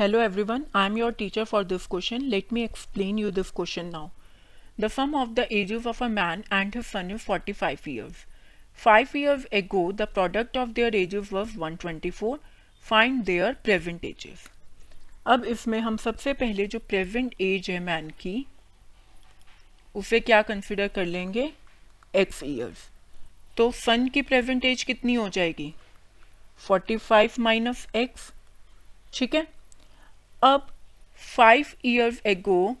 Hello everyone I am your teacher for this question let me explain you this question now the sum of the ages of a man and his son is forty five years five years go the product of their ages was one twenty four find their present ages अब इसमें हम सबसे पहले जो present as है man की, उसे क्या कंसिडर कर लेंगे? एक्स ईयर्स तो सन की प्रेजेंट एज कितनी हो जाएगी? फोर्टी फाइव माइनस एक्स ठीक है? अब फाइव ईयर्स एगो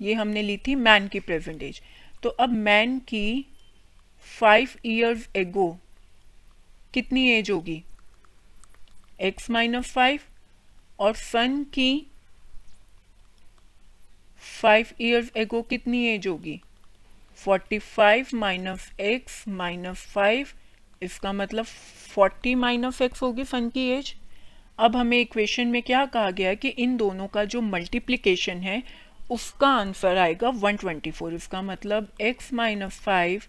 ये हमने ली थी मैन की प्रेजेंट एज तो अब मैन की फाइव ईयर्स एगो कितनी एज होगी? एक्स माइनस फाइव और सन की फाइव ईयर्स एगो कितनी एज होगी? Forty five minus x minus five इसका मतलब फोर्टी माइनस एक्स होगी सन की एज अब हमें इक्वेशन में क्या कहा गया है कि इन दोनों का जो मल्टीप्लिकेशन है, उसका आंसर आएगा 124 इसका मतलब x minus five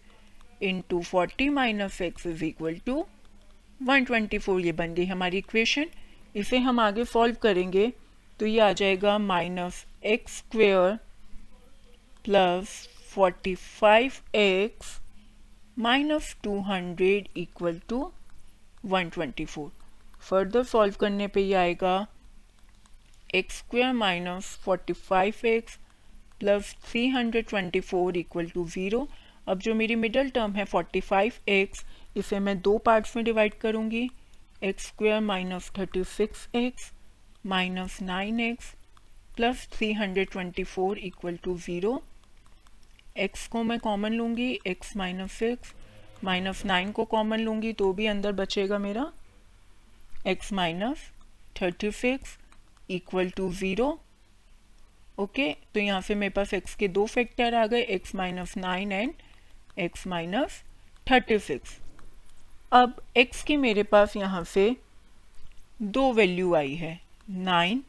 into forty minus x is equal to 124 ये बन गई हमारी इक्वेशन इसे हम आगे सॉल्व करेंगे तो ये आ जाएगा minus x square plus forty five x minus two hundred equal to one twenty four further solve करने पे ये आएगा। X square minus forty five x plus three hundred twenty four equal to zero. अब जो मेरी middle term है forty five x, इसे मैं दो पार्ट्स में डिवाइड करूँगी। X square minus thirty six x minus nine x plus three hundred twenty four equal to zero. X को मैं कॉमन लूँगी, x minus six, minus nine को कॉमन लूँगी तो भी अंदर बचेगा मेरा। X minus thirty six equal to zero okay तो यहाँ से मेरे पास एक्स के दो फैक्टर आ गए x minus nine and x minus thirty six अब एक्स की मेरे पास यहाँ से दो वैल्यू आई है नाइन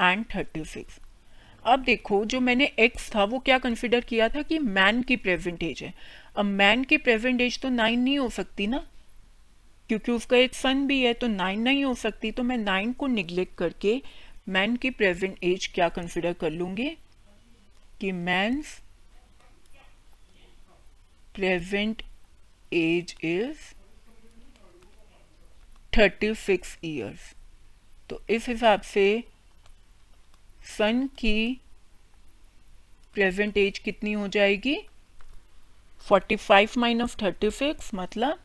एंड थर्टी सिक्स अब देखो, जो मैंने एक्स था, वो क्या कंसिडर किया था कि मैन की प्रेजेंट एज है। अब मैन की प्रेजेंट एज तो नाइन नहीं हो सकती ना। क्योंकि उसका एक सन भी है तो नाइन नहीं हो सकती तो मैं नाइन को निग्लेक्ट करके मैन की प्रेजेंट एज क्या कंसिडर कर लूँगी? कि man's present age is thirty six years तो इस हिसाब से सन की प्रेजेंट एज कितनी हो जाएगी? Forty five minus thirty six मतलब